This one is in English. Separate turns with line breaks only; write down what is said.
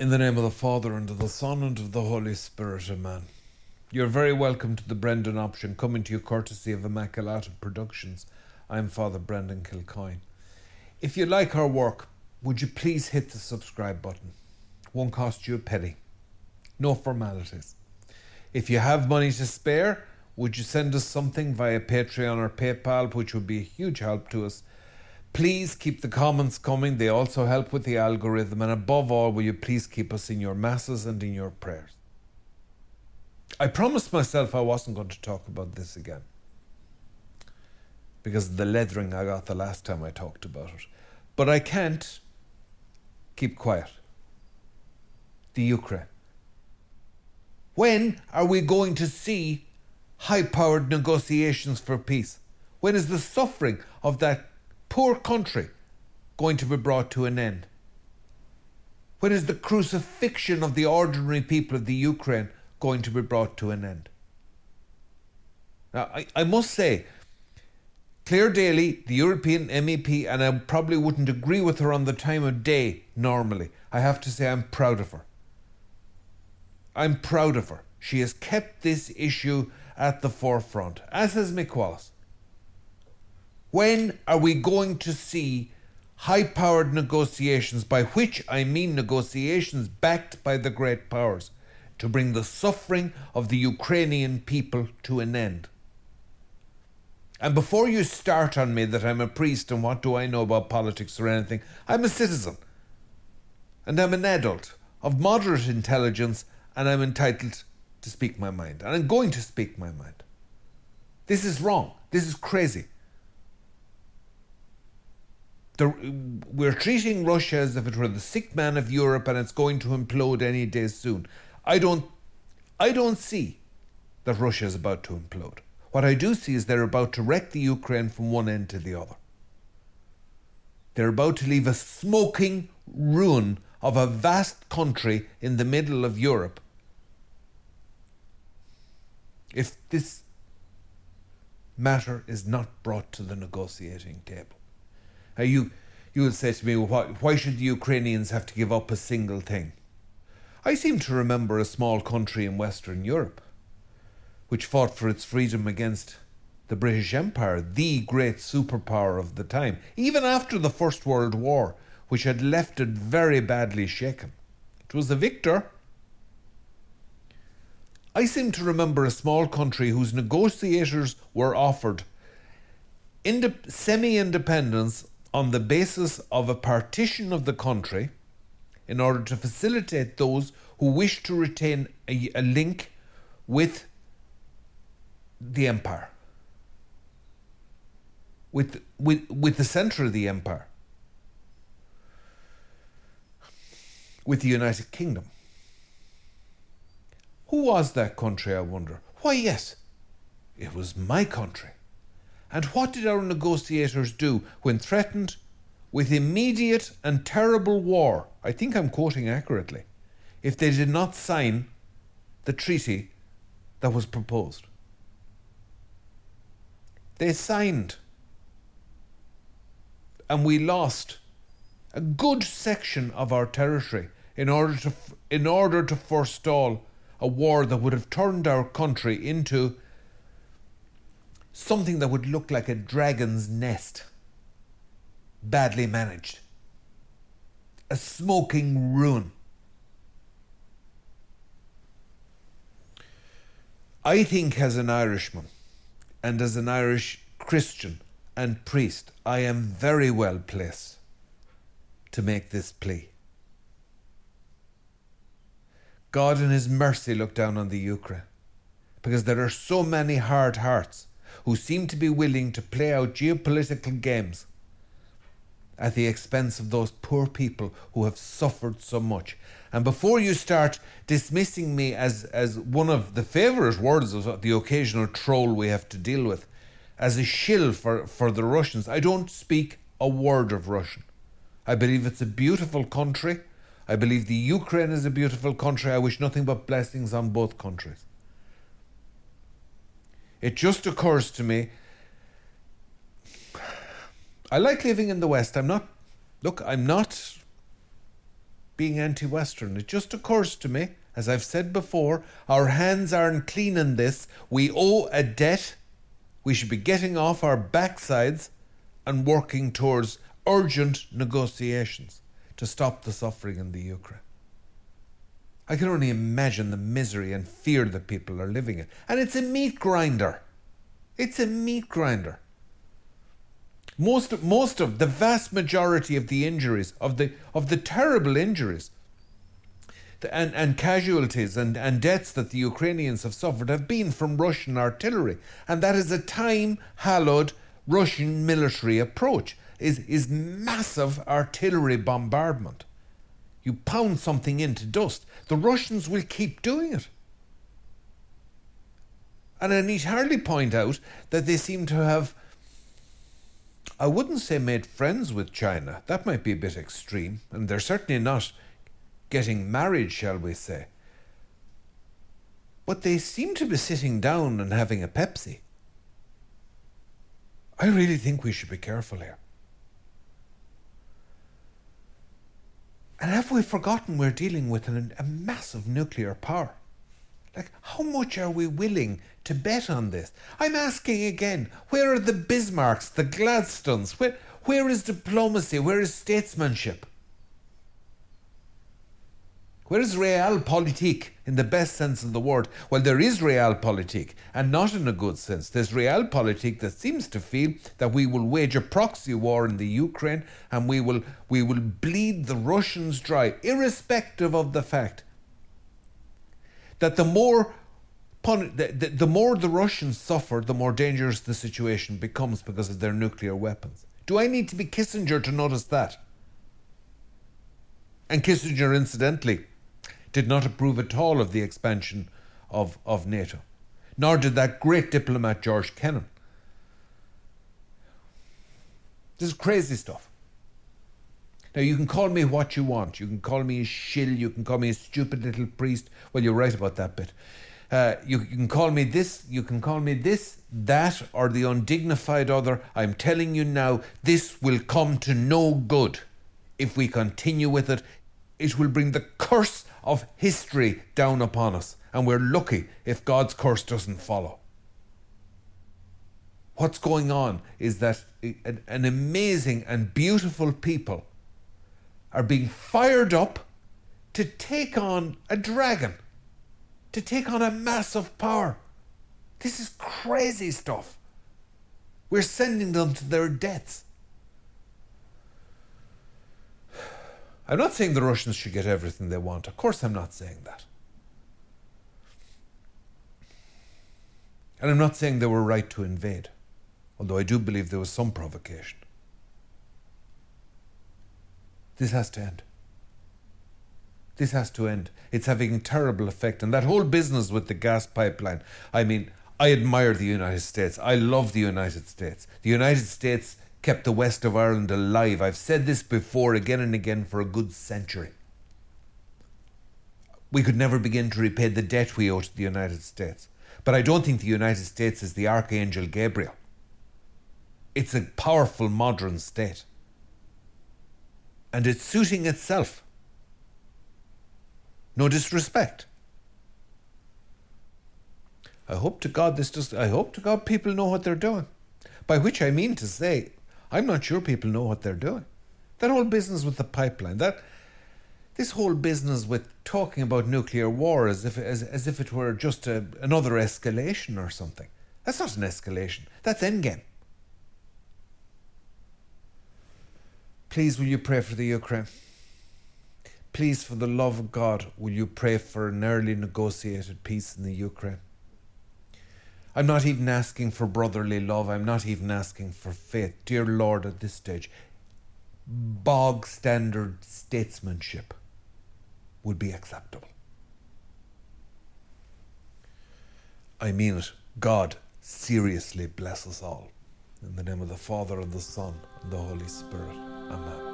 In the name of the Father, and of the Son, and of the Holy Spirit, Amen. You're very welcome to the Brendan Option, coming to you courtesy of Immaculata Productions. I'm Father Brendan Kilcoyne. If you like our work, would you please hit the subscribe button? Won't cost you a penny. No formalities. If you have money to spare, would you send us something via Patreon or PayPal, which would be a huge help to us? Please keep the comments coming. They also help with the algorithm. And above all, will you please keep us in your masses and in your prayers? I promised myself I wasn't going to talk about this again because of the leathering I got the last time I talked about it. But I can't keep quiet. The Ukraine. When are we going to see high powered negotiations for peace? When is the suffering of that poor country going to be brought to an end? When is the crucifixion of the ordinary people of the Ukraine going to be brought to an end? Now, I, I must say, Clare Daly, the European MEP, and I probably wouldn't agree with her on the time of day normally. I have to say I'm proud of her. I'm proud of her. She has kept this issue at the forefront, as has Mick Wallace. When are we going to see high powered negotiations, by which I mean negotiations backed by the great powers, to bring the suffering of the Ukrainian people to an end? And before you start on me that I'm a priest and what do I know about politics or anything, I'm a citizen. And I'm an adult of moderate intelligence and I'm entitled to speak my mind. And I'm going to speak my mind. This is wrong. This is crazy the, we're treating Russia as if it were the sick man of Europe and it's going to implode any day soon. I don't, I don't see that Russia is about to implode. What I do see is they're about to wreck the Ukraine from one end to the other. They're about to leave a smoking ruin of a vast country in the middle of Europe. If this matter is not brought to the negotiating table. Now you you will say to me, why, why should the Ukrainians have to give up a single thing? I seem to remember a small country in Western Europe which fought for its freedom against the British Empire, the great superpower of the time, even after the First World War, which had left it very badly shaken. It was the victor. I seem to remember a small country whose negotiators were offered semi independence on the basis of a partition of the country in order to facilitate those who wish to retain a, a link with the empire, with, with, with the centre of the empire, with the United Kingdom. Who was that country, I wonder? Why, yes, it was my country. And what did our negotiators do when threatened with immediate and terrible war? I think I'm quoting accurately. If they did not sign the treaty that was proposed, they signed. And we lost a good section of our territory in order to in order to forestall a war that would have turned our country into something that would look like a dragon's nest, badly managed, a smoking ruin. I think, as an Irishman and as an Irish Christian and priest, I am very well placed to make this plea. God, in His mercy, look down on the Ukraine because there are so many hard hearts who seem to be willing to play out geopolitical games at the expense of those poor people who have suffered so much. And before you start dismissing me as, as one of the favourite words of the occasional troll we have to deal with, as a shill for, for the Russians, I don't speak a word of Russian. I believe it's a beautiful country. I believe the Ukraine is a beautiful country. I wish nothing but blessings on both countries. It just occurs to me. I like living in the West. I'm not, look, I'm not being anti Western. It just occurs to me, as I've said before, our hands aren't clean in this. We owe a debt. We should be getting off our backsides and working towards urgent negotiations to stop the suffering in the Ukraine. I can only imagine the misery and fear that people are living in. And it's a meat grinder. It's a meat grinder. Most, most of the vast majority of the injuries, of the, of the terrible injuries and, and casualties and, and deaths that the Ukrainians have suffered have been from Russian artillery. And that is a time hallowed Russian military approach, is, is massive artillery bombardment. You pound something into dust. The Russians will keep doing it. And I need hardly point out that they seem to have I wouldn't say made friends with China. That might be a bit extreme. And they're certainly not getting married, shall we say. But they seem to be sitting down and having a Pepsi. I really think we should be careful here. And have we forgotten we're dealing with an, a massive nuclear power? Like, how much are we willing to bet on this? I'm asking again, where are the Bismarcks, the Gladstones? Where, where is diplomacy? Where is statesmanship? Where is realpolitik in the best sense of the word? Well, there is realpolitik, and not in a good sense. There's realpolitik that seems to feel that we will wage a proxy war in the Ukraine and we will, we will bleed the Russians dry, irrespective of the fact that the more the, the, the more the Russians suffer, the more dangerous the situation becomes because of their nuclear weapons. Do I need to be Kissinger to notice that? And Kissinger, incidentally, did not approve at all of the expansion of, of NATO, nor did that great diplomat George Kennan. This is crazy stuff. Now, you can call me what you want. You can call me a shill. You can call me a stupid little priest. Well, you're right about that bit. Uh, you, you, can call me this, you can call me this, that, or the undignified other. I'm telling you now, this will come to no good if we continue with it. It will bring the curse of history down upon us, and we're lucky if God's curse doesn't follow. What's going on is that an amazing and beautiful people are being fired up to take on a dragon, to take on a massive power. This is crazy stuff. We're sending them to their deaths. I'm not saying the Russians should get everything they want. Of course, I'm not saying that. And I'm not saying they were right to invade, although I do believe there was some provocation. This has to end. This has to end. It's having a terrible effect. And that whole business with the gas pipeline, I mean, I admire the United States. I love the United States. The United States kept the west of Ireland alive. I've said this before again and again for a good century. We could never begin to repay the debt we owe to the United States. But I don't think the United States is the Archangel Gabriel. It's a powerful modern state and it's suiting itself. No disrespect. I hope to God this does. I hope to God people know what they're doing. By which I mean to say, I'm not sure people know what they're doing. That whole business with the pipeline, that this whole business with talking about nuclear war as if as, as if it were just a, another escalation or something. That's not an escalation. That's endgame. Please, will you pray for the Ukraine? Please, for the love of God, will you pray for an early negotiated peace in the Ukraine? I'm not even asking for brotherly love. I'm not even asking for faith. Dear Lord, at this stage, bog standard statesmanship would be acceptable. I mean it. God seriously bless us all. In the name of the Father, and the Son, and the Holy Spirit. Amen.